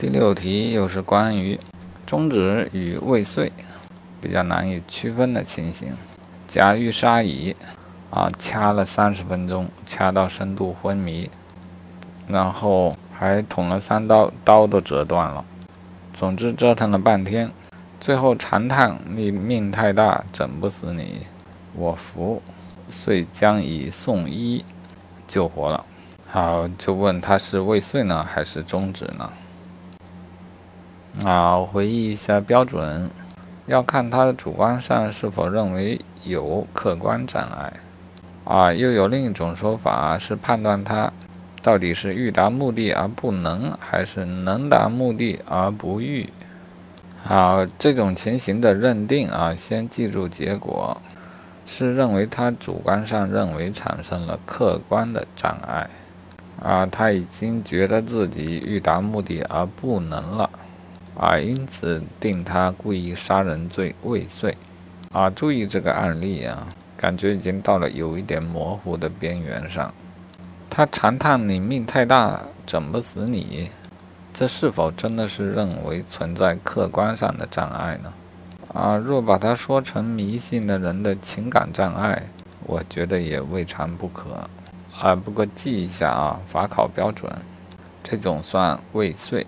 第六题又是关于中指与未遂比较难以区分的情形。甲遇沙乙，啊，掐了三十分钟，掐到深度昏迷，然后还捅了三刀，刀都折断了。总之折腾了半天，最后长叹：“你命太大，整不死你，我服。”遂将以送医救活了。好，就问他是未遂呢，还是中指呢？啊，回忆一下标准，要看他主观上是否认为。有客观障碍，啊，又有另一种说法是判断他到底是欲达目的而不能，还是能达目的而不欲。好，这种情形的认定啊，先记住结果是认为他主观上认为产生了客观的障碍，啊，他已经觉得自己欲达目的而不能了，啊，因此定他故意杀人罪未遂。啊，注意这个案例啊，感觉已经到了有一点模糊的边缘上。他长叹你命太大，整不死你，这是否真的是认为存在客观上的障碍呢？啊，若把它说成迷信的人的情感障碍，我觉得也未尝不可。啊，不过记一下啊，法考标准，这种算未遂。